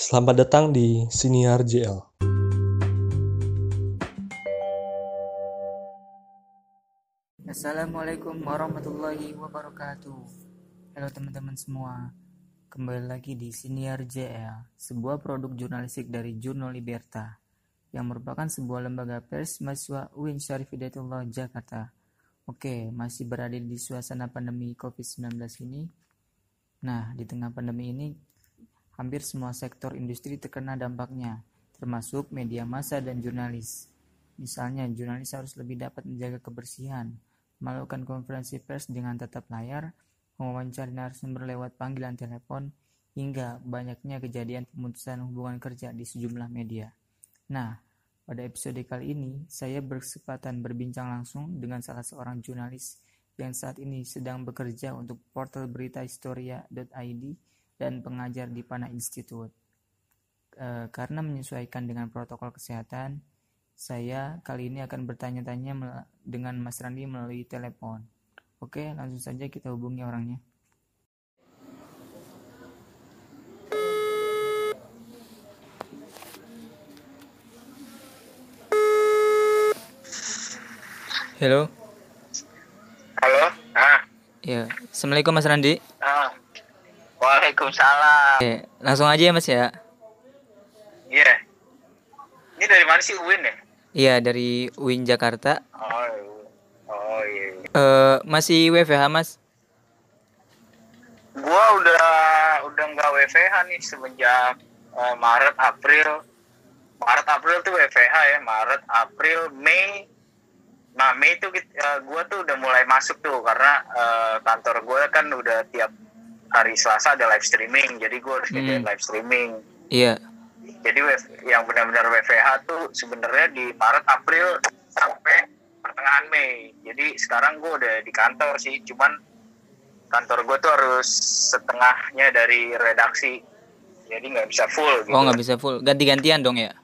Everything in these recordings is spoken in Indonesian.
Selamat datang di Siniar JL. Assalamualaikum warahmatullahi wabarakatuh. Halo teman-teman semua. Kembali lagi di Siniar JL, sebuah produk jurnalistik dari Jurnal Liberta yang merupakan sebuah lembaga pers mahasiswa UIN Syarif Hidayatullah Jakarta. Oke, masih berada di suasana pandemi COVID-19 ini. Nah, di tengah pandemi ini hampir semua sektor industri terkena dampaknya, termasuk media massa dan jurnalis. Misalnya, jurnalis harus lebih dapat menjaga kebersihan, melakukan konferensi pers dengan tetap layar, mewawancari narasumber lewat panggilan telepon, hingga banyaknya kejadian pemutusan hubungan kerja di sejumlah media. Nah, pada episode kali ini, saya berkesempatan berbincang langsung dengan salah seorang jurnalis yang saat ini sedang bekerja untuk portal berita historia.id dan pengajar di Pana Institute. E, karena menyesuaikan dengan protokol kesehatan, saya kali ini akan bertanya-tanya dengan Mas Randi melalui telepon. Oke, langsung saja kita hubungi orangnya. Halo. Halo. Ah. Ya, Assalamualaikum Mas Randi. Ah. Waalaikumsalam. Oke, langsung aja ya Mas ya. Iya. Yeah. Ini dari mana sih UIN ya? Iya, dari UIN Jakarta. Oh, oh iya. Uh, masih WFH Mas? Gua udah udah nggak WFH nih semenjak uh, Maret April. Maret April tuh WFH ya, Maret April Mei Nah Mei itu uh, gue tuh udah mulai masuk tuh karena uh, kantor gue kan udah tiap hari Selasa ada live streaming, jadi gue harus hmm. live streaming. Iya. Jadi yang benar-benar WFH tuh sebenarnya di Maret April sampai pertengahan Mei. Jadi sekarang gue udah di kantor sih, cuman kantor gue tuh harus setengahnya dari redaksi, jadi nggak bisa full. Gitu. Oh nggak bisa full, ganti-gantian dong ya?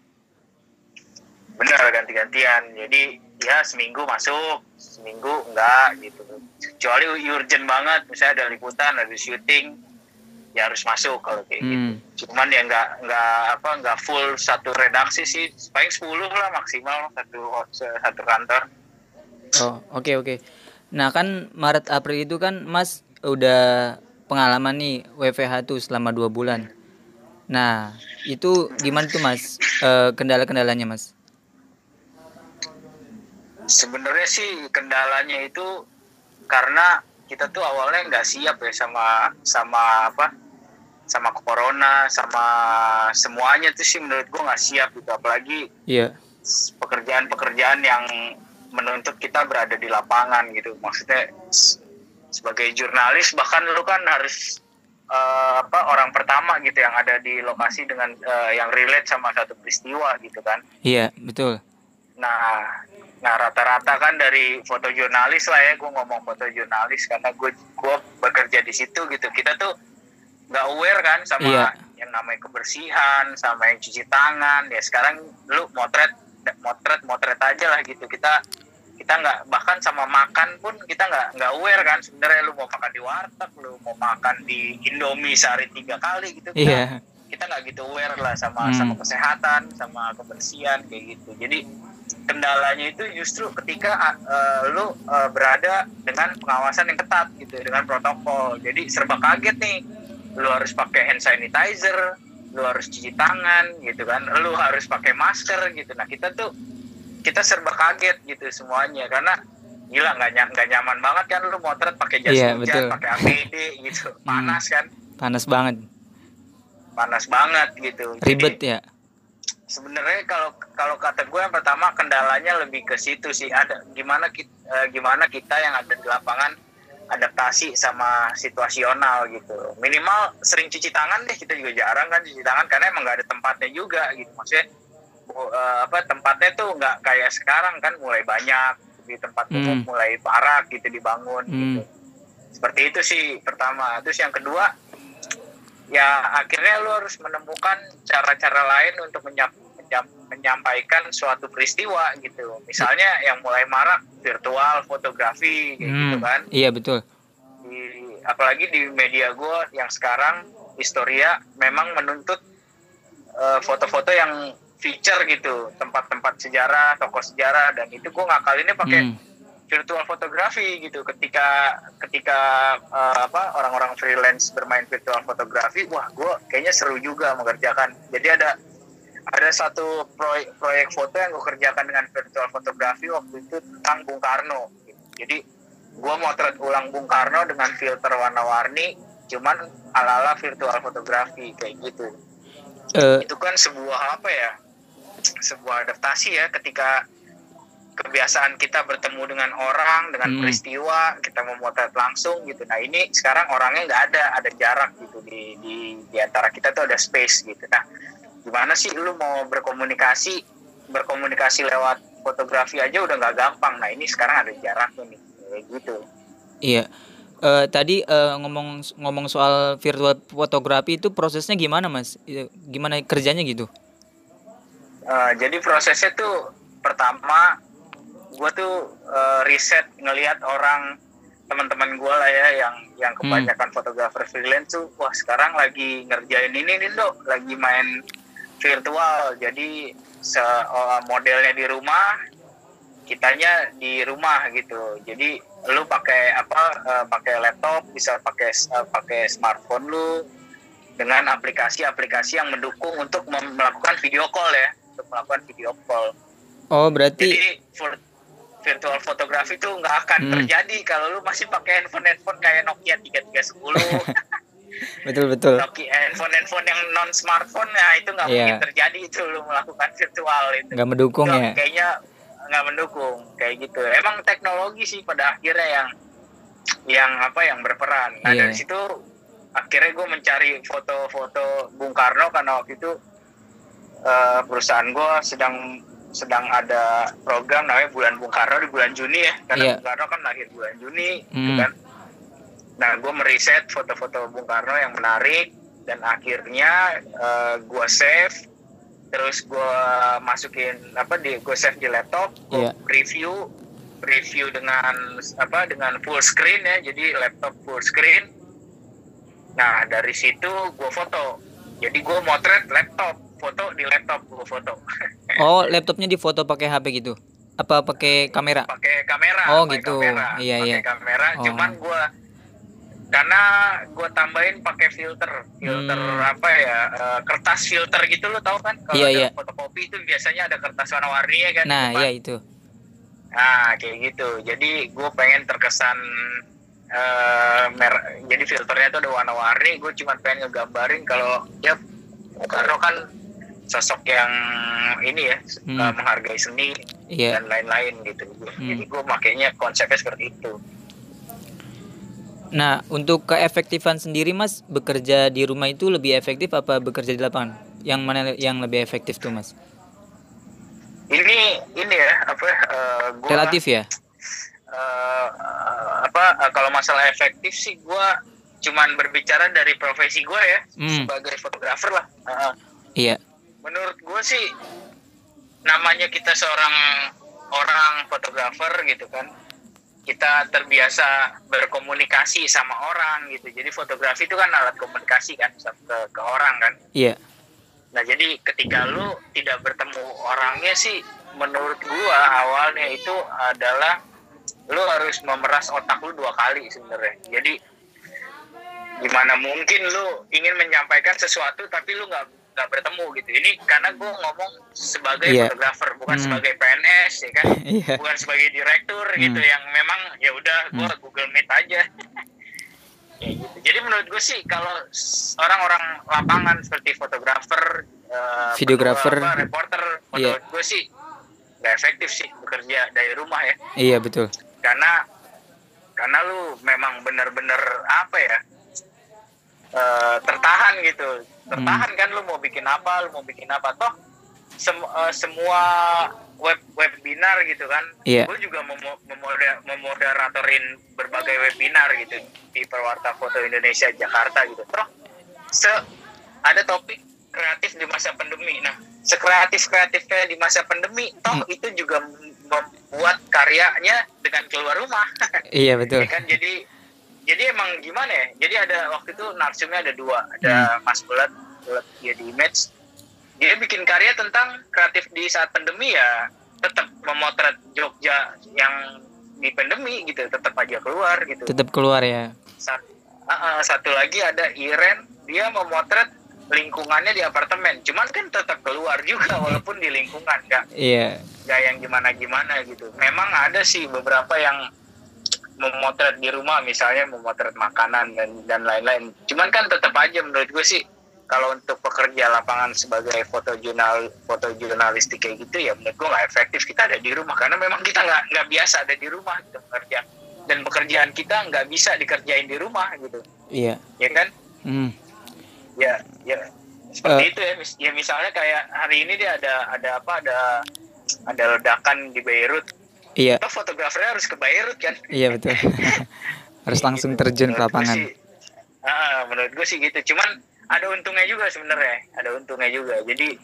Bener ganti-gantian, jadi ya seminggu masuk seminggu enggak gitu kecuali urgent banget misalnya ada liputan ada syuting ya harus masuk kalau kayak gitu. hmm. gitu cuman ya enggak enggak apa enggak full satu redaksi sih paling 10 lah maksimal satu satu kantor oh oke okay, oke okay. nah kan Maret April itu kan Mas udah pengalaman nih WFH tuh selama dua bulan nah itu gimana tuh Mas e, kendala-kendalanya Mas sebenarnya sih kendalanya itu karena kita tuh awalnya nggak siap ya sama sama apa sama corona sama semuanya tuh sih menurut gua nggak siap gitu. Apalagi yeah. pekerjaan-pekerjaan yang menuntut kita berada di lapangan gitu. Maksudnya sebagai jurnalis bahkan lu kan harus uh, apa orang pertama gitu yang ada di lokasi dengan uh, yang relate sama satu peristiwa gitu kan. Iya yeah, betul. Nah Nah rata-rata kan dari foto jurnalis lah ya, gue ngomong foto jurnalis karena gue gue bekerja di situ gitu. Kita tuh nggak aware kan sama iya. yang namanya kebersihan, sama yang cuci tangan. Ya sekarang lu motret, motret, motret aja lah gitu. Kita kita nggak bahkan sama makan pun kita nggak nggak aware kan sebenarnya lu mau makan di warteg, lu mau makan di Indomie sehari tiga kali gitu. Iya. kita nggak gitu aware lah sama hmm. sama kesehatan, sama kebersihan kayak gitu. Jadi kendalanya itu justru ketika uh, lu uh, berada dengan pengawasan yang ketat gitu dengan protokol. Jadi serba kaget nih lu harus pakai hand sanitizer lu harus cuci tangan gitu kan lu harus pakai masker gitu. Nah kita tuh kita serba kaget gitu semuanya karena gila nggak ny nggak nyaman banget kan lu motret pakai jas yeah, hujan pakai APD gitu. Hmm. panas kan? Panas banget. Panas banget gitu. Ribet Jadi, ya sebenarnya kalau kalau kata gue yang pertama kendalanya lebih ke situ sih. Ada gimana kita eh, gimana kita yang ada di lapangan adaptasi sama situasional gitu. Minimal sering cuci tangan deh kita juga jarang kan cuci tangan karena emang nggak ada tempatnya juga gitu. Maksudnya uh, apa tempatnya tuh nggak kayak sekarang kan mulai banyak di tempat umum hmm. mulai parah gitu dibangun hmm. gitu seperti itu sih pertama. Terus yang kedua ya akhirnya lu harus menemukan cara-cara lain untuk menyampaikan suatu peristiwa gitu. Misalnya yang mulai marak virtual fotografi gitu hmm, gitu kan. iya betul. Di, apalagi di media gue yang sekarang historia memang menuntut eh, foto-foto yang feature gitu. Tempat-tempat sejarah tokoh sejarah dan itu gue ngakalinnya pakai Hmm. Virtual fotografi gitu. Ketika ketika eh, apa orang-orang freelance bermain virtual fotografi wah gue kayaknya seru juga mengerjakan. Jadi ada ada satu proyek, proyek foto yang gue kerjakan dengan virtual fotografi waktu itu tentang Bung Karno. Jadi gue motret ulang Bung Karno dengan filter warna-warni cuman ala-ala virtual fotografi kayak gitu. Eh, itu kan sebuah apa ya sebuah adaptasi ya ketika kebiasaan kita bertemu dengan orang dengan Hmm. peristiwa kita memotret langsung gitu nah ini sekarang orangnya nggak ada ada jarak gitu di di di antara kita tuh ada space gitu nah gimana sih lu mau berkomunikasi berkomunikasi lewat fotografi aja udah nggak gampang nah ini sekarang ada jaraknya nih kayak gitu iya. Eh, tadi eh, ngomong ngomong soal virtual fotografi itu prosesnya gimana, Mas? Eh, Gimana kerjanya gitu? Eh, jadi prosesnya tuh pertama gue tuh eh, riset ngelihat orang teman-teman gue lah ya yang yang kebanyakan fotografer freelance tuh wah sekarang lagi ngerjain ini nih dok. Lagi main virtual. Jadi se oh, modelnya di rumah kitanya di rumah gitu. Jadi lu pakai apa eh, pakai laptop bisa pakai eh, pakai smartphone lu dengan aplikasi-aplikasi yang mendukung untuk melakukan video call ya untuk melakukan video call. Oh, berarti jadi virtual fotografi itu nggak akan Hmm. terjadi kalau lu masih pakai handphone handphone kayak Nokia 3310 betul betul. Nokia handphone handphone yang non smartphone ya itu nggak Iya. mungkin terjadi itu lu melakukan virtual itu Nggak mendukung Itu ya. kayaknya nggak mendukung kayak gitu emang teknologi sih pada akhirnya yang yang apa yang berperan nah Iya. dari situ akhirnya gue mencari foto-foto Bung Karno karena waktu itu eh, perusahaan gue sedang sedang ada program namanya bulan Bung Karno di bulan Juni ya karena Iya. Bung Karno kan lahir bulan Juni gitu Hmm. kan nah gue meriset foto-foto Bung Karno yang menarik dan akhirnya gue save terus gue masukin apa di gue save di laptop gue Iya. review review dengan apa dengan full screen ya jadi laptop full screen nah dari situ gue foto jadi gue motret laptop foto di laptop gue foto Oh, laptopnya difoto pakai HP gitu? Apa pakai kamera? pakai kamera Oh, pakai gitu. kamera, Iya, pakai iya. kamera Oh. cuman gue karena gue tambahin pakai filter filter Hmm. apa ya eh, kertas filter gitu lo tau kan kalau Iya, iya. fotokopi itu biasanya ada kertas warna-warni ya kan di Nah, depan. ya itu. Nah, kayak gitu. Jadi gue pengen terkesan eh mer- jadi filternya tuh ada warna-warni. Gue cuma pengen ngegambarin kalau ya Karno kan sosok yang ini ya Hmm. eh, menghargai seni Iya. dan lain-lain gitu. Hmm. Jadi gue makainya konsepnya seperti itu. Nah, untuk keefektifan sendiri, Mas, bekerja di rumah itu lebih efektif apa bekerja di lapangan? Yang mana yang lebih efektif tuh, Mas? Ini ini ya apa? eh, gua, Relatif ya? eh, apa eh, kalau masalah efektif sih gue cuman berbicara dari profesi gue ya Hmm. sebagai fotografer lah. Eh, Iya. Menurut gue sih namanya kita seorang orang fotografer gitu kan kita terbiasa berkomunikasi sama orang gitu. Jadi fotografi itu kan alat komunikasi kan ke, ke orang kan. Iya. nah jadi ketika lu tidak bertemu orangnya sih menurut gua awalnya itu adalah lu harus memeras otak lu dua kali sebenarnya. Jadi gimana mungkin lu ingin menyampaikan sesuatu tapi lu nggak nggak bertemu gitu ini karena gua ngomong sebagai Iya. fotografer bukan Hmm. sebagai PNS ya kan Iya. bukan sebagai direktur gitu Hmm. yang memang ya udah gua Google Meet aja Kayak gitu. Jadi menurut gue sih kalau orang-orang lapangan seperti fotografer, eh, Videografer. apa, reporter, Iya. menurut gue sih nggak efektif sih bekerja dari rumah ya, Iya, betul. karena karena lu memang bener-bener apa ya eh, tertahan gitu, tertahan kan lu mau bikin apa, lu mau bikin apa toh sem- eh, semua web webinar gitu kan, Iya. gue juga memo- memoder- memoderatorin berbagai webinar gitu di Perwarta Foto Indonesia Jakarta gitu. Terus se ada topik kreatif di masa pandemi. Nah, sekreatif kreatifnya di masa pandemi, toh Hmm. itu juga membuat karyanya dengan keluar rumah. Iya, betul. Ya kan jadi emang gimana ya? Jadi ada waktu itu narsumnya ada dua, ada Hmm. Mas Bulat, Bulat dia di Image, dia bikin karya tentang kreatif di saat pandemi ya tetap memotret Jogja yang di pandemi gitu tetap aja keluar gitu. Tetap keluar ya. Sa- uh, uh, satu lagi ada Iren dia memotret lingkungannya di apartemen. Cuman kan tetap keluar juga walaupun di lingkungan nggak iya. Nggak yang gimana gimana gitu. Memang ada sih beberapa yang memotret di rumah misalnya memotret makanan dan dan lain-lain. Cuman kan tetap aja menurut gue sih kalau untuk pekerja lapangan sebagai fotojurnal fotojurnalistik kayak gitu ya menurut gue nggak efektif kita ada di rumah. Karena memang kita nggak nggak biasa ada di rumah gitu bekerja dan pekerjaan kita nggak bisa dikerjain di rumah gitu. Iya. Ya kan? Hmm. ya ya. Seperti Eh. itu ya Mis- ya misalnya kayak hari ini dia ada ada apa ada ada ledakan di Beirut iya. Toh fotografernya harus ke Beirut kan iya betul. Harus langsung terjun ke Menurut lapangan. sih, ah, menurut gue sih gitu. Cuman ada untungnya juga sebenarnya ada untungnya juga. Jadi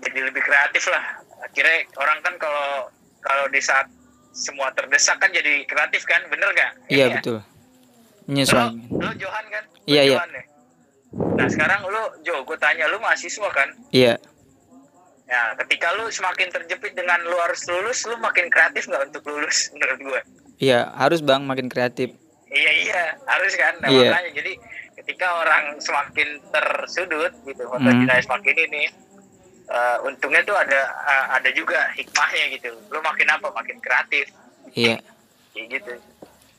jadi lebih kreatif lah. Akhirnya orang kan kalau kalau di saat semua terdesak kan jadi kreatif kan bener gak iya ya? betul. Lo, menyesuaikan lo Johan kan? Lo Iya, iya. Ya? nah sekarang lo Jo gue tanya lo mahasiswa kan? Iya Ya, ketika lu semakin terjepit dengan lu harus lulus, lu makin kreatif nggak untuk lulus menurut gue? iya harus bang makin kreatif Iya iya, harus kan. Nah, Iya. makanya jadi ketika orang semakin tersudut gitu, foto Hmm. semakin ini, eh, untungnya tuh ada eh, ada juga hikmahnya gitu. Lu makin apa? Makin kreatif, iya kayak gitu.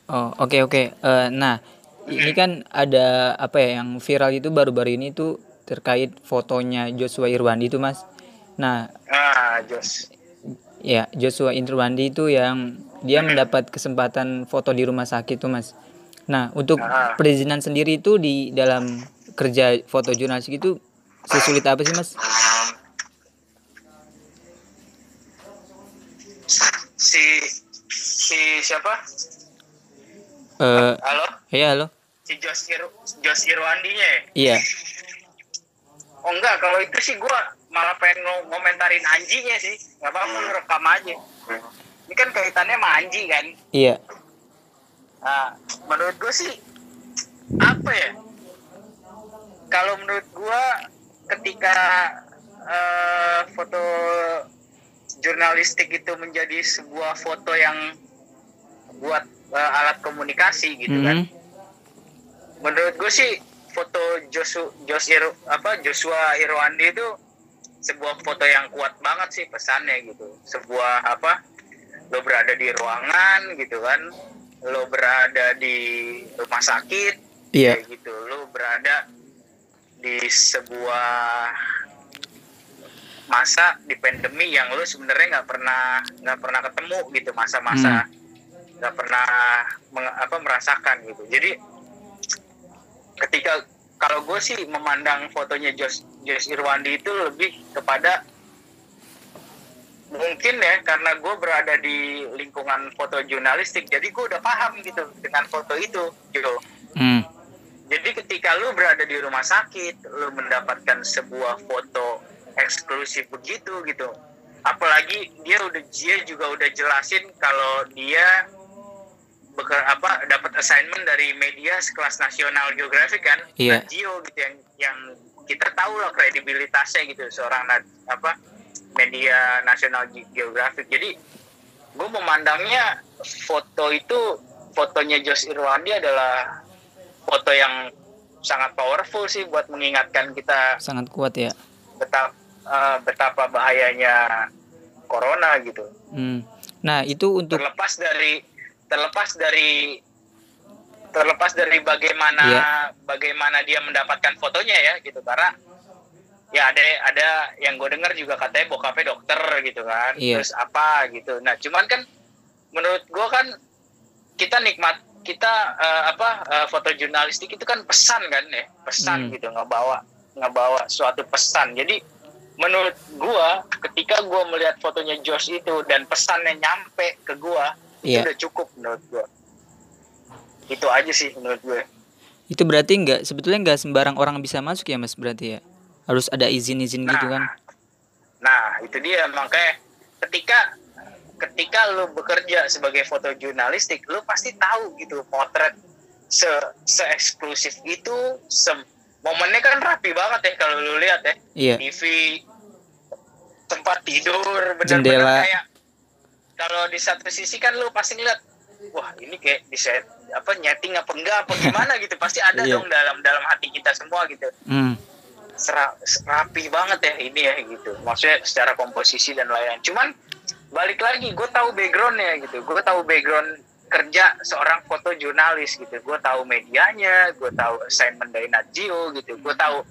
Oh oke oke. Eh, nah ini kan ada apa ya yang viral itu baru-baru ini tuh terkait fotonya Joshua Irwandi itu mas. Nah Ah, Jos. ya Joshua Irwandi itu yang dia mendapat kesempatan foto di rumah sakit tuh mas. Nah untuk Ah. perizinan sendiri itu di dalam kerja foto jurnalistik itu sesulit apa sih mas? Si si siapa? Eh Halo? ya halo. Si Jos Ir Jos Irwandinya ya? Iya. Oh enggak, kalau itu sih gua malah pengen ngo- ngomentarin anjinya sih. Nggak apa-apa, rekam aja. Ini kan kaitannya sama Anji kan. Iya. Nah, menurut gue sih apa ya? Kalau menurut gue ketika eh, foto jurnalistik itu menjadi sebuah foto yang buat eh, alat komunikasi gitu kan. Mhm. Menurut gue sih foto Joshua Jos Ir- apa Joshua Irwandi itu sebuah foto yang kuat banget sih pesannya gitu. Sebuah apa? Lo berada di ruangan gitu kan. Lo berada di rumah sakit Iya. kayak gitu. Lo berada di sebuah masa di pandemi yang lo sebenarnya nggak pernah nggak pernah ketemu gitu masa-masa nggak pernah meng- apa merasakan gitu. Jadi ketika kalau gue sih memandang fotonya Jos Jos Irwandi itu lebih kepada mungkin ya karena gue berada di lingkungan foto jurnalistik jadi gue udah paham gitu dengan foto itu gitu Hmm. jadi ketika lu berada di rumah sakit lu mendapatkan sebuah foto eksklusif begitu gitu apalagi dia udah dia juga udah jelasin kalau dia beker, apa dapat assignment dari media sekelas National Geographic kan Iya. Nat Geo gitu yang yang kita tahu lah kredibilitasnya gitu seorang apa media National Ge- Geographic jadi gue memandangnya foto itu fotonya Jos Irwandi adalah foto yang sangat powerful sih buat mengingatkan kita Sangat kuat ya. betapa eh, betapa bahayanya corona gitu Hmm. Nah itu untuk terlepas dari terlepas dari terlepas dari bagaimana Iya. bagaimana dia mendapatkan fotonya ya gitu karena ya ada ada yang gue dengar juga katanya bokapnya dokter gitu kan Iya. terus apa gitu nah cuman kan menurut gue kan kita nikmat kita eh, apa eh, foto jurnalistik itu kan pesan kan ya pesan Hmm. gitu ngebawa ngebawa suatu pesan jadi menurut gua ketika gua melihat fotonya Josh itu dan pesannya nyampe ke gua itu Iya. udah cukup menurut gua. Itu aja sih menurut gue itu berarti nggak sebetulnya nggak sembarang orang bisa masuk ya mas berarti ya? Harus ada izin-izin gitu kan? Nah itu dia. Makanya ketika ketika lu bekerja sebagai foto jurnalistik lu pasti tahu gitu potret se se eksklusif itu se momennya kan rapi banget ya kalau lu lihat ya. Iya. TV tempat tidur Jendela. bener-bener kayak kalau di satu sisi kan lu pasti ngeliat wah ini kayak bisa apa nyeting apa enggak apa gimana? gitu. Pasti ada Iya. dong dalam dalam hati kita semua gitu. Hmm. Sera- rapi banget ya ini ya gitu. Maksudnya secara komposisi dan lain-lain. Cuman balik lagi gue tahu backgroundnya gitu. Gue tahu background kerja seorang fotojurnalis gitu. Gue tahu medianya gue tahu assignment dari Nat Geo gitu. Gue tahu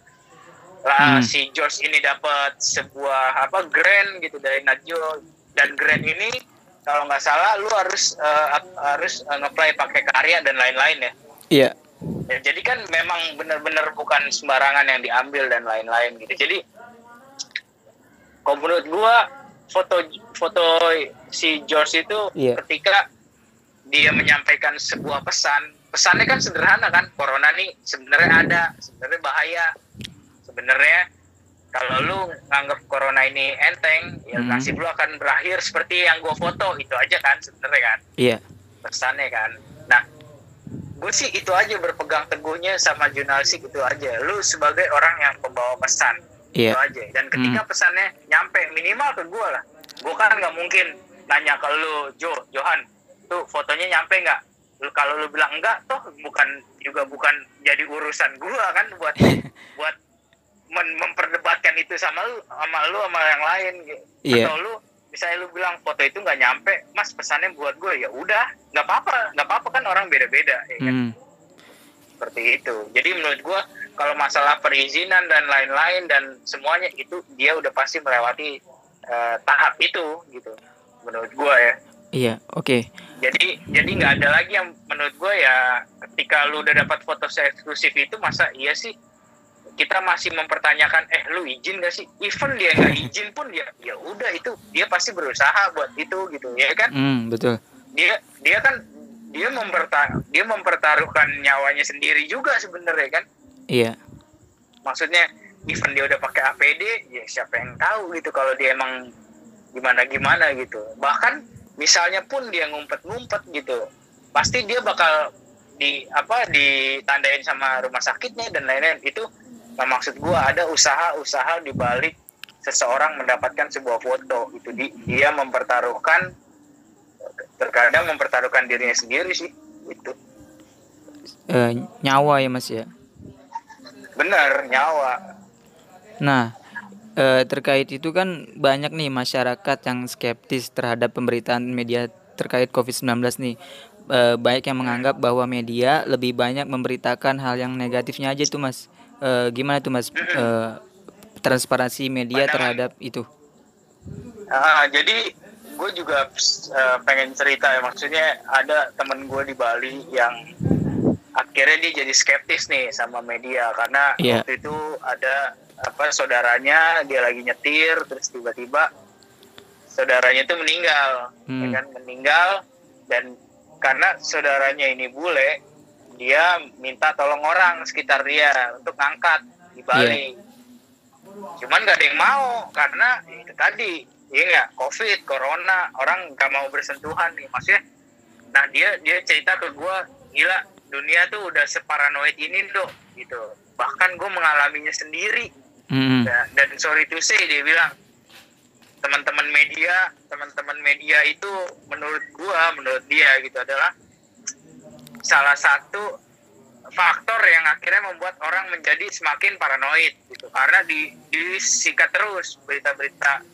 lah Hmm. si George ini dapat sebuah apa grant gitu dari Nat Geo dan grant ini kalau nggak salah lu harus ap- harus eh, ngeplay pakai karya dan lain-lain ya Iya. Ya, jadi kan memang benar-benar bukan sembarangan yang diambil dan lain-lain gitu. Jadi kalau menurut gua foto foto si George itu Iya. ketika dia menyampaikan sebuah pesan, pesannya kan sederhana kan, corona nih sebenarnya ada, sebenarnya bahaya. Sebenarnya kalau lu nganggap corona ini enteng, ya Mhm. nasib lu akan berakhir seperti yang gua foto itu aja kan sebenarnya kan Iya. pesannya kan. Nah, gue sih itu aja berpegang teguhnya sama jurnalistik itu aja. Lu sebagai orang yang pembawa pesan itu Iya. aja. Dan ketika pesannya nyampe minimal ke gue lah. Gue kan nggak mungkin nanya ke lu, Jo, Johan, tuh fotonya nyampe nggak? Lu kalau lu bilang enggak, toh bukan juga bukan jadi urusan gue kan buat buat memperdebatkan itu sama lu sama lu sama yang lain gitu. Iya. Atau lu misalnya lu bilang foto itu nggak nyampe, mas pesannya buat gue ya udah, nggak apa-apa, nggak apa-apa kan orang beda-beda, ya kan? Hmm. seperti itu. Jadi menurut gue kalau masalah perizinan dan lain-lain dan semuanya itu dia udah pasti melewati eh, tahap itu gitu, menurut gue ya. Iya. Oke. Jadi jadi nggak ada lagi yang menurut gue ya ketika lu udah dapat foto eksklusif itu masa iya sih kita masih mempertanyakan eh lu izin gak sih? Even dia nggak izin pun dia ya udah itu dia pasti berusaha buat itu gitu ya kan? Hmm. Betul. Dia dia kan dia memperta dia mempertaruhkan nyawanya sendiri juga sebenarnya kan? Iya. Maksudnya even dia udah pakai APD ya siapa yang tahu gitu kalau dia emang gimana gimana gitu. Bahkan misalnya pun dia ngumpet-ngumpet gitu, pasti dia bakal di apa ditandain sama rumah sakitnya dan lain-lain itu nah, maksud gua ada usaha-usaha di balik seseorang mendapatkan sebuah foto itu di, dia mempertaruhkan terkadang mempertaruhkan dirinya sendiri sih itu Eh, nyawa ya Mas ya. benar nyawa Nah, eh, terkait itu kan banyak nih masyarakat yang skeptis terhadap pemberitaan media terkait COVID-19 nih. Eh, banyak yang menganggap bahwa media lebih banyak memberitakan hal yang negatifnya aja tuh Mas. Eh, gimana tuh Mas eh, transparansi media Pandangan. terhadap itu? Ah, jadi gue juga eh, pengen cerita ya maksudnya ada temen gue di Bali yang akhirnya dia jadi skeptis nih sama media karena Iya. waktu itu ada apa saudaranya dia lagi nyetir terus tiba-tiba saudaranya itu meninggal ya Hmm. kan meninggal dan karena saudaranya ini bule dia minta tolong orang sekitar dia untuk ngangkat di Bali cuman gak ada yang mau karena ya itu tadi iya nggak? Covid corona orang nggak mau bersentuhan nih maksudnya. Nah dia dia cerita ke gue gila dunia tuh udah separanoid ini dok gitu. Bahkan gue mengalaminya sendiri. Hmm. dan, dan sorry to say dia bilang teman-teman media teman-teman media itu menurut gua menurut dia gitu adalah salah satu faktor yang akhirnya membuat orang menjadi semakin paranoid gitu karena di disikat terus berita-berita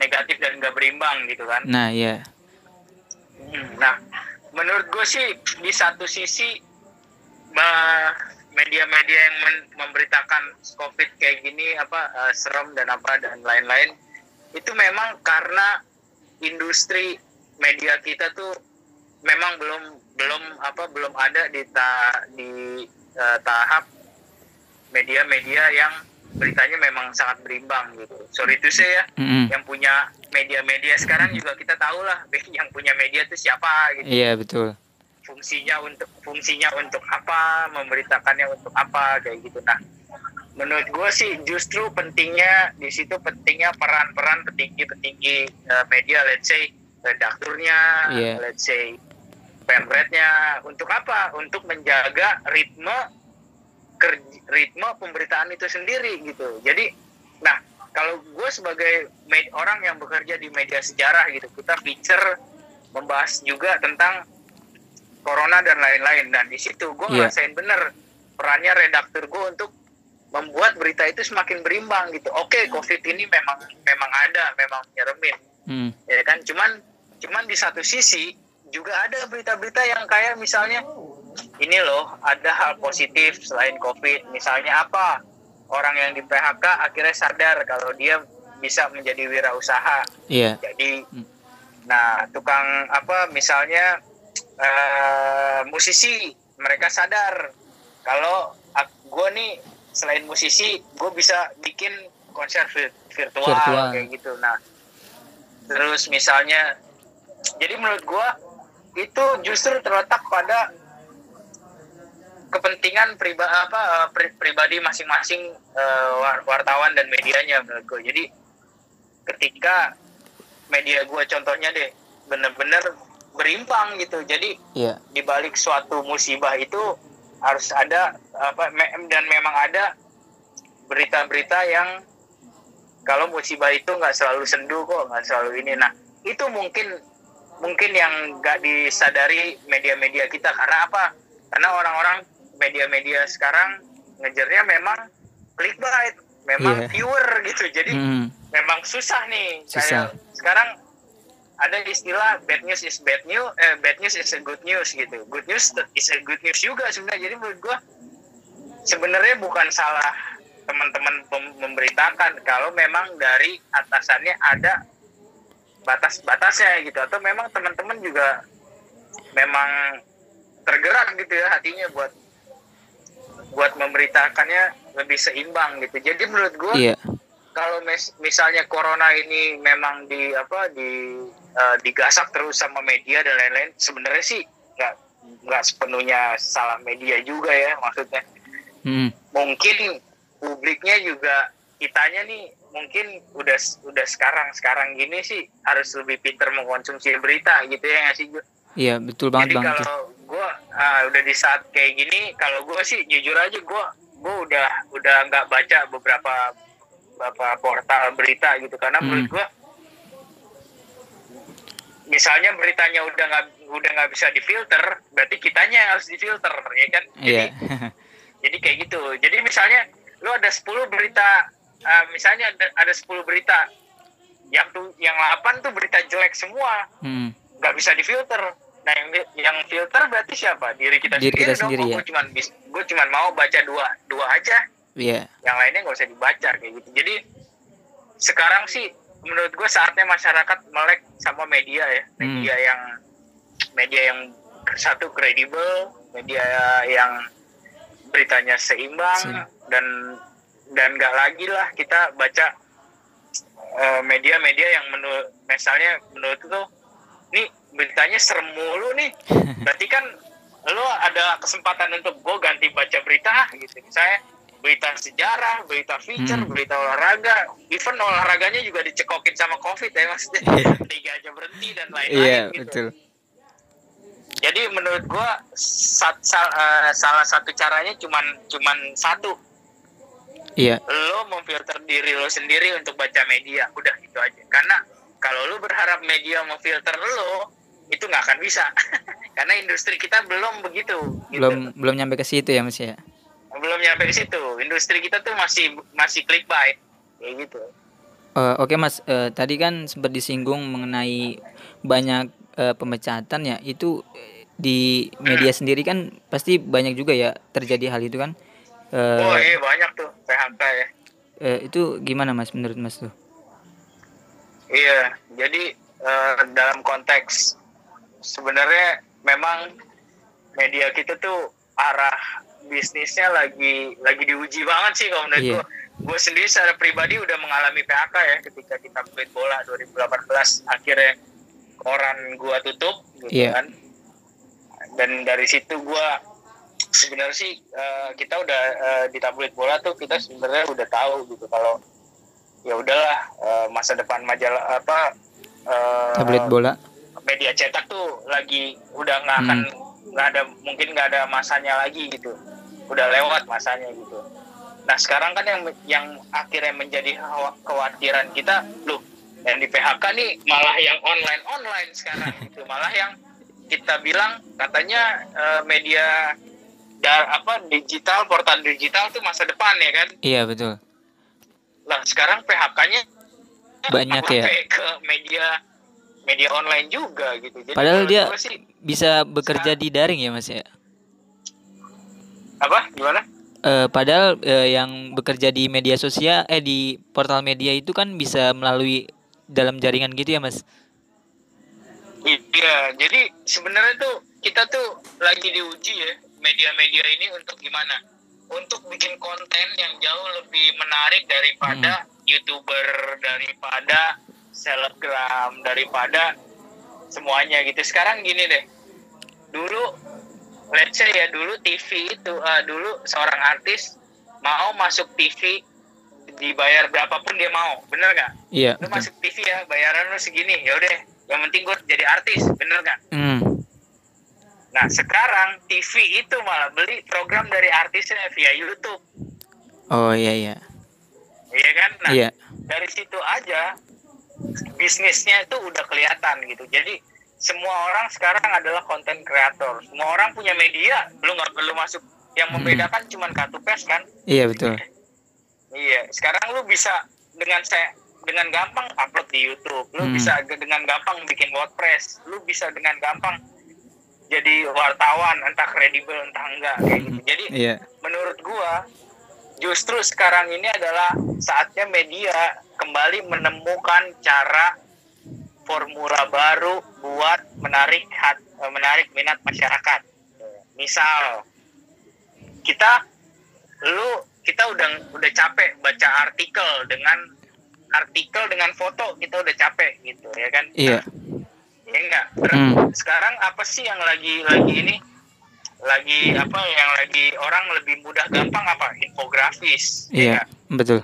negatif dan gak berimbang gitu kan Nah, ya. Hmm, Nah, menurut gue sih di satu sisi media-media yang memberitakan COVID kayak gini apa eh, serem dan apa dan lain-lain itu memang karena industri media kita tuh memang belum belum apa belum ada di ta, di eh, tahap media-media yang beritanya memang sangat berimbang gitu. Sorry to say ya, Mm-mm. yang punya media-media sekarang juga kita tahu lah yang punya media itu siapa gitu Iya, betul. fungsinya untuk fungsinya untuk apa memberitakannya untuk apa kayak gitu nah menurut gue sih justru pentingnya di situ pentingnya peran-peran petinggi-petinggi eh, media let's say redakturnya Iya. let's say pemretnya untuk apa? Untuk menjaga ritme ritme pemberitaan itu sendiri gitu. Jadi nah kalau gue sebagai med- orang yang bekerja di media sejarah gitu kita feature membahas juga tentang corona dan lain-lain. Dan di situ gue Iya. ngerasain bener perannya redaktur gue untuk membuat berita itu semakin berimbang gitu. Oke covid ini memang memang ada memang nyeremin. Hmm. ya kan? Cuman cuman di satu sisi juga ada berita-berita yang kayak misalnya ini loh ada hal positif selain covid misalnya apa orang yang di PHK akhirnya sadar kalau dia bisa menjadi wirausaha Iya. jadi Hmm. nah tukang apa misalnya eh, musisi mereka sadar kalau gue nih selain musisi gue bisa bikin konser vir- virtual, Virtual. kayak gitu nah terus misalnya jadi menurut gue itu justru terletak pada kepentingan priba apa eh, pri- pribadi masing-masing war- wartawan dan medianya menurut gue jadi ketika media gue contohnya deh bener-bener berimbang gitu. Jadi Iya. di balik suatu musibah itu harus ada apa me- dan memang ada berita-berita yang kalau musibah itu nggak selalu sendu kok nggak selalu ini. Nah itu mungkin mungkin yang nggak disadari media-media kita. Karena apa? Karena orang-orang media-media sekarang ngejarnya memang clickbait memang Iya. viewer gitu. Jadi Hmm. memang susah nih. Susah. kayak sekarang ada istilah bad news is bad news eh, bad news is a good news gitu. Good news is a good news juga sebenarnya. Jadi menurut gua sebenarnya bukan salah teman-teman memberitakan. Kalau memang dari atasannya ada batas-batasnya gitu atau memang teman-teman juga memang tergerak gitu ya hatinya buat buat memberitakannya lebih seimbang gitu jadi menurut gua Iya. kalau mis- misalnya corona ini memang di apa di eh, digasak terus sama media dan lain-lain sebenarnya sih nggak nggak sepenuhnya salah media juga ya maksudnya Hmm. mungkin publiknya juga kitanya nih mungkin udah udah sekarang sekarang gini sih harus lebih pinter mengkonsumsi berita gitu ya nggak sih? Iya, betul banget Jadi Bang. kalau gue udah di saat kayak gini, kalau gue sih jujur aja gue gue udah udah nggak baca beberapa beberapa portal berita gitu karena Hmm. menurut gue misalnya beritanya udah nggak udah nggak bisa difilter, berarti kitanya yang harus difilter ya kan? Jadi Iya. jadi kayak gitu. Jadi misalnya lu ada 10 berita eh, misalnya ada, ada 10 berita yang tuh yang 8 tuh berita jelek semua Hmm. nggak bisa difilter. Nah yang yang filter berarti siapa? Diri kita Diri sendiri kita dong. sendiri, Oh, ya. Gue cuman gue cuman mau baca dua dua aja. Iya. Yang lainnya nggak usah dibaca kayak gitu. Jadi sekarang sih menurut gue saatnya masyarakat melek sama media ya. Hmm. Media yang media yang satu kredibel, media yang beritanya seimbang Sim. dan dan nggak lagi lah kita baca eh, media-media yang menurut misalnya menurut tuh nih beritanya serem mulu nih. Berarti kan lo ada kesempatan untuk gue ganti baca berita ah, gitu. Misalnya berita sejarah berita feature Hmm. berita olahraga. Even olahraganya juga dicekokin sama covid ya maksudnya. Tiga aja berhenti dan lain-lain Iya, gitu. betul. jadi menurut gua sat- sal- eh, salah satu caranya cuman cuman satu Iya. lo memfilter diri lo sendiri untuk baca media udah gitu aja karena kalau lo berharap media memfilter lo itu nggak akan bisa karena industri kita belum begitu gitu. Belum belum nyampe ke situ ya, Mas ya. belum nyampe ke situ industri kita tuh masih masih clickbait kayak gitu Eh, Oke Mas, Eh, tadi kan sempat disinggung mengenai banyak eh, pemecatan ya. Itu di media sendiri kan pasti banyak juga ya terjadi hal itu kan. Eh, oh iya banyak tuh PHK ya eh, itu gimana Mas menurut Mas tuh? Iya, jadi eh, dalam konteks sebenarnya memang media kita tuh arah bisnisnya lagi lagi diuji banget sih kalau menurut Iya. gue. Gue sendiri secara pribadi udah mengalami PHK ya ketika kita pelit bola 2018 akhirnya koran gua tutup gitu Iya. kan. Dan dari situ gua sebenarnya sih eh, kita udah eh, di tabloid bola tuh kita sebenarnya udah tahu gitu kalau ya udahlah eh, masa depan majalah apa eh, Tablet bola. media cetak tuh lagi udah nggak akan nggak ada mungkin nggak ada masanya lagi gitu. Udah lewat masanya gitu. Nah sekarang kan yang yang akhirnya menjadi kekhawatiran kita loh yang di PHK nih malah yang online online sekarang gitu. Malah yang kita bilang katanya uh, media dar apa digital portal digital tuh masa depan ya kan iya betul lah sekarang PHK-nya banyak ya ke media media online juga gitu. Jadi Padahal dia sih, bisa bekerja di daring ya mas ya. Apa? Gimana? Uh, padahal uh, yang bekerja di media sosial eh di portal media itu kan bisa melalui dalam jaringan gitu ya mas? Iya, jadi sebenarnya tuh kita tuh lagi diuji ya media-media ini untuk gimana? Untuk bikin konten yang jauh lebih menarik daripada hmm. youtuber, daripada selebgram daripada semuanya gitu sekarang gini deh dulu let's say ya dulu TV itu uh, dulu seorang artis mau masuk TV dibayar berapapun dia mau bener gak? Iya. Lu masuk TV ya bayaran lu segini ya udah yang penting gue jadi artis bener gak? Mm. Nah sekarang TV itu malah beli program dari artisnya via YouTube. Oh iya iya. Iya kan? Nah iya. dari situ aja bisnisnya itu udah kelihatan gitu jadi semua orang sekarang adalah konten kreator semua orang punya media lu nggak perlu masuk yang membedakan hmm. cuma kartu pes kan iya betul iya sekarang lu bisa dengan saya dengan gampang upload di YouTube lu hmm. bisa dengan gampang bikin WordPress lu bisa dengan gampang jadi wartawan entah kredibel entah enggak kayak gitu jadi yeah. menurut gua justru sekarang ini adalah saatnya media kembali menemukan cara formula baru buat menarik hat, eh, menarik minat masyarakat. Misal kita lu kita udah udah capek baca artikel dengan artikel dengan foto kita udah capek gitu ya kan? Iya. Iya enggak? Hmm. Sekarang apa sih yang lagi lagi ini? Lagi apa yang lagi orang lebih mudah gampang apa? Infografis iya ya betul.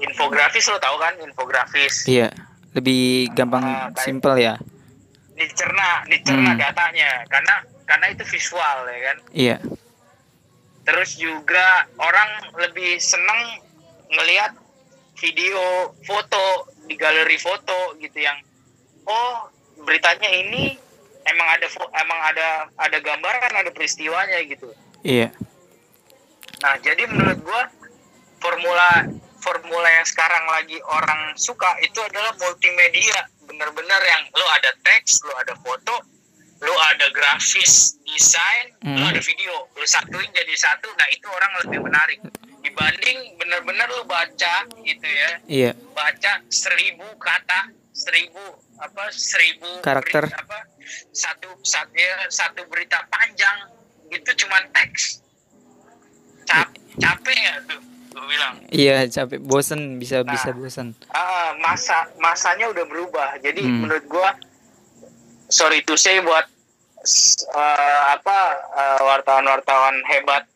Infografis lo tau kan? Infografis. Iya lebih gampang uh, simple ya. dicerna dicerna hmm. datanya. Karena karena itu visual ya kan? Iya. Terus juga orang lebih seneng ngelihat video foto di galeri foto gitu yang oh beritanya ini emang ada emang ada ada gambaran ada peristiwanya gitu. Iya. Nah jadi menurut gua formula formula yang sekarang lagi orang suka itu adalah multimedia. Bener-bener yang lo ada teks lo ada foto lo ada grafis desain hmm. lo ada video. Lo satuin jadi satu nah itu orang lebih menarik. Dibanding bener-bener lo baca gitu ya. Iya. Baca seribu kata seribu apa seribu karakter. berita, apa satu satu ya, satu berita panjang itu cuma teks. Cap, capek ya tuh? Gue bilang. Iya capek. Bosen bisa nah, bisa bosen. uh, masa masanya udah berubah. Jadi hmm. menurut gua sorry to say buat uh, apa uh, wartawan-wartawan hebat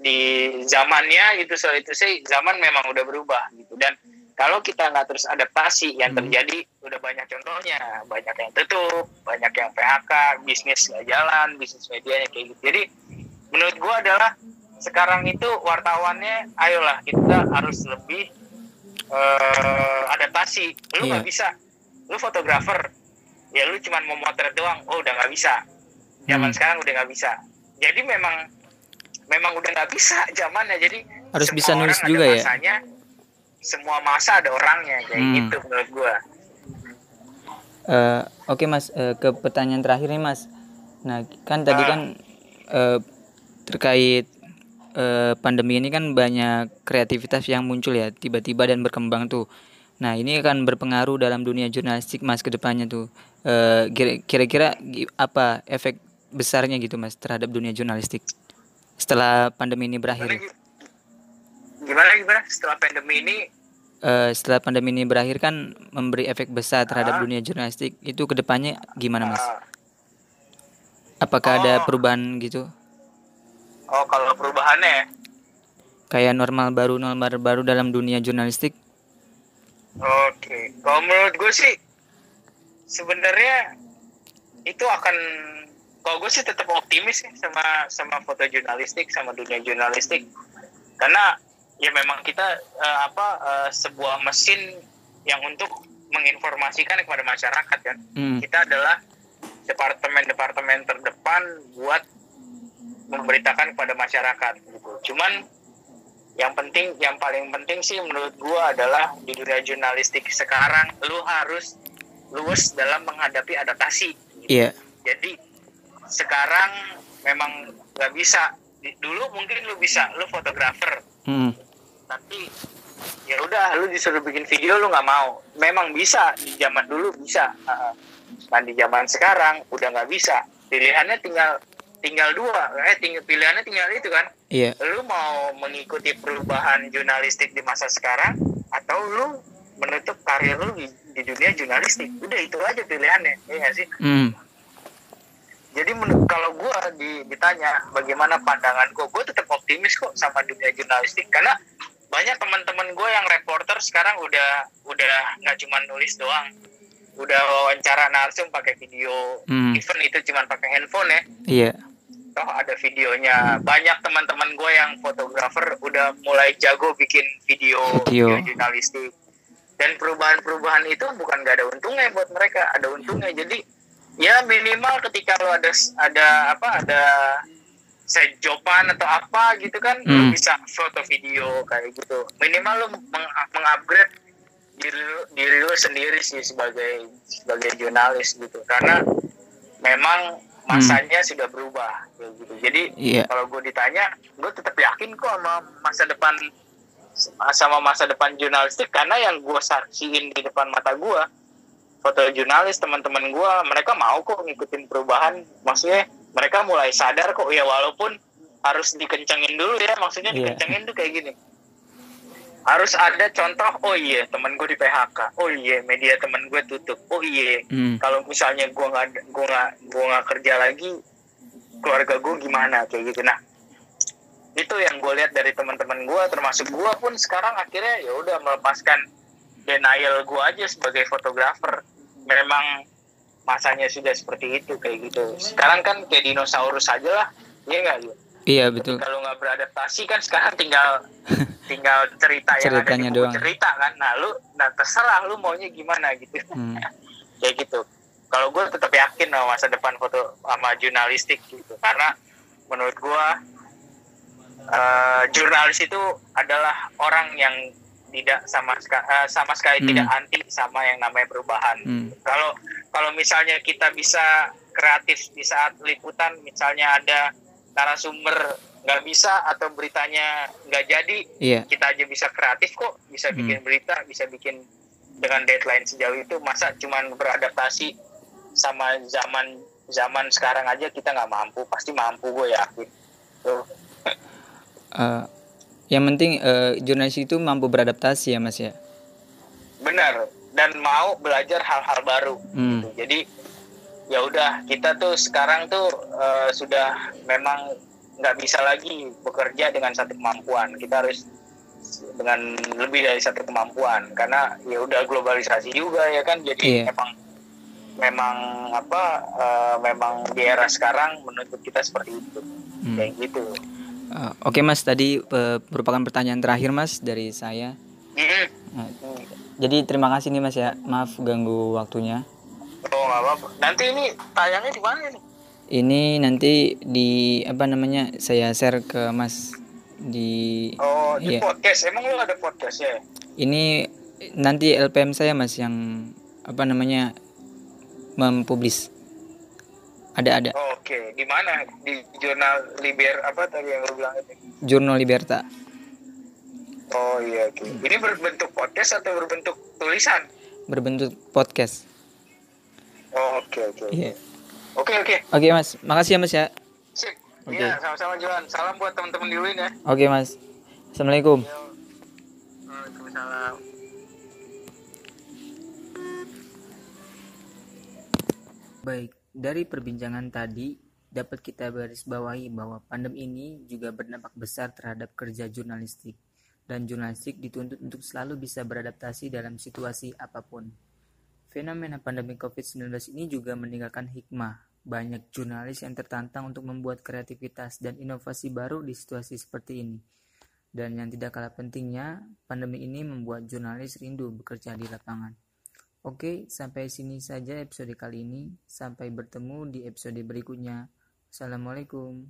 di zamannya itu sorry to say zaman memang udah berubah gitu. Dan kalau kita nggak terus adaptasi yang hmm. terjadi udah banyak contohnya. Banyak yang tutup banyak yang PHK bisnis nggak jalan bisnis medianya kayak gitu. Jadi menurut gua adalah sekarang itu wartawannya ayolah kita harus lebih uh, adaptasi. Lu nggak yeah. bisa. Lu fotografer ya lu cuma mau motret doang oh udah nggak bisa. Zaman hmm. sekarang udah nggak bisa. Jadi memang memang udah nggak bisa zamannya. Jadi harus bisa nulis juga ya? masanya, semua masa ada orangnya kayak hmm. gitu menurut gua. Uh, oke okay, mas. Uh, ke pertanyaan terakhir nih mas. Nah kan tadi uh. kan uh, terkait uh, pandemi ini kan banyak kreativitas yang muncul ya tiba-tiba dan berkembang tuh. Nah ini akan berpengaruh dalam dunia jurnalistik mas ke depannya tuh. Uh, kira-kira apa efek besarnya gitu mas terhadap dunia jurnalistik setelah pandemi ini berakhir gimana gimana setelah pandemi ini uh, setelah pandemi ini berakhir kan memberi efek besar terhadap uh, dunia jurnalistik itu ke depannya gimana mas? Uh, Apakah oh, ada perubahan gitu? Oh kalau perubahannya? Kayak normal baru normal baru dalam dunia jurnalistik? Oke, okay. kalau menurut gue sih sebenarnya itu akan kalau gue sih tetap optimis sih sama sama foto jurnalistik sama dunia jurnalistik karena ya memang kita uh, apa uh, sebuah mesin yang untuk menginformasikan kepada masyarakat kan Hmm. kita adalah departemen-departemen terdepan buat memberitakan kepada masyarakat gitu. Cuman yang penting, yang paling penting sih menurut gua adalah di dunia jurnalistik sekarang lu harus luwes dalam menghadapi adaptasi. gitu. Iya. Jadi sekarang memang nggak bisa. Dulu mungkin lu bisa, lu fotografer, Hmm. Tapi ya udah lu disuruh bikin video lu nggak mau. Memang bisa di zaman dulu bisa. Uh, nah di zaman sekarang udah nggak bisa. Pilihannya tinggal tinggal dua. Eh tinggal pilihannya tinggal itu kan. Iya. lu mau mengikuti perubahan jurnalistik di masa sekarang atau lu menutup karir lu di, di dunia jurnalistik. Udah itu aja pilihannya. Ya nggak sih? Hmm. jadi menurut kalau gue di, ditanya bagaimana pandangan gue, gue tetap optimis kok sama dunia jurnalistik. Karena banyak teman-teman gue yang reporter sekarang udah udah nggak cuma nulis doang, udah wawancara narsum pakai video, Hmm. even itu cuma pakai handphone ya, Iya. toh ada videonya. Banyak teman-teman gue yang fotografer udah mulai jago bikin video, Video. jurnalistik. Dan perubahan-perubahan itu bukan gak ada untungnya buat mereka, ada untungnya. Jadi ya minimal ketika lo ada ada apa ada sejopan atau apa gitu kan Hmm. bisa foto video kayak gitu. Minimal lo meng- mengupgrade diri lu, diri lu sendiri sih sebagai sebagai jurnalis gitu. Karena memang masanya sudah berubah kayak gitu. Jadi Iya. kalau gue ditanya, gue tetap yakin kok sama masa depan sama masa depan jurnalistik karena yang gue saksiin di depan mata gue foto jurnalis teman-teman gue mereka mau kok ngikutin perubahan maksudnya mereka mulai sadar kok ya walaupun harus dikencengin dulu ya maksudnya Iya. dikencengin tuh kayak gini harus ada contoh oh iya teman gue di PHK oh iya media teman gue tutup oh iya Hmm. kalau misalnya gua nggak gua nggak gua nggak kerja lagi keluarga gua gimana kayak gitu nah itu yang gue lihat dari teman-teman gua termasuk gua pun sekarang akhirnya ya udah melepaskan denial gua aja sebagai fotografer memang masanya sudah seperti itu kayak gitu sekarang kan kayak dinosaurus aja lah iya nggak Yu? Iya betul. kalau nggak beradaptasi kan sekarang tinggal tinggal cerita yang ada di Ceritanya doang. cerita kan nah lu nah terserah lu maunya gimana gitu Hmm. kayak gitu kalau gue tetap yakin sama masa depan foto sama jurnalistik gitu karena menurut gue eh, jurnalis itu adalah orang yang tidak sama ska- eh, sama sekali Hmm. tidak anti sama yang namanya perubahan Hmm. kalau kalau misalnya kita bisa kreatif di saat liputan misalnya ada narasumber nggak bisa atau beritanya nggak jadi Iya. kita aja bisa kreatif kok bisa Hmm. bikin berita bisa bikin dengan deadline sejauh itu masa cuman beradaptasi sama zaman zaman sekarang aja kita nggak mampu pasti mampu gue yakin tuh Eh, yang penting eh, jurnalis itu mampu beradaptasi ya mas ya. benar dan mau belajar hal-hal baru Hmm. gitu. jadi ya udah kita tuh sekarang tuh eh, sudah memang nggak bisa lagi bekerja dengan satu kemampuan kita harus dengan lebih dari satu kemampuan karena ya udah globalisasi juga ya kan jadi Iya. memang memang apa eh, memang di era sekarang menuntut kita seperti itu Hmm. kayak gitu Eh, Oke mas, tadi eh, merupakan pertanyaan terakhir mas dari saya. Nah, jadi terima kasih nih mas ya, maaf ganggu waktunya. oh nggak apa-apa nanti ini tayangnya di mana nih Ini nanti di apa namanya saya share ke mas di oh di Iya. podcast emang lu ada podcast ya ini nanti LPM saya mas yang apa namanya mempublis. Ada ada Oke, di mana? Di jurnal Liber apa tadi yang lu bilang itu? Jurnal Liberta. Oh iya, oke. Ini berbentuk podcast atau berbentuk tulisan? berbentuk podcast. Oh, oke, oke. Iya. Oke, oke. Oke mas, makasih ya mas ya. Sip. Oke. Iya, sama-sama Johan. Salam buat teman-teman di UIN ya. Oke mas, assalamualaikum. Yo. Waalaikumsalam. Baik, dari perbincangan tadi, dapat kita garis bawahi bahwa pandem ini juga berdampak besar terhadap kerja jurnalistik, dan jurnalistik dituntut untuk selalu bisa beradaptasi dalam situasi apa pun. Fenomena pandemi COVID-19 ini juga meninggalkan hikmah. Banyak jurnalis yang tertantang untuk membuat kreativitas dan inovasi baru di situasi seperti ini. Dan yang tidak kalah pentingnya, pandemi ini membuat jurnalis rindu bekerja di lapangan. Oke, sampai sini saja episode kali ini. Sampai bertemu di episode berikutnya. Assalamualaikum.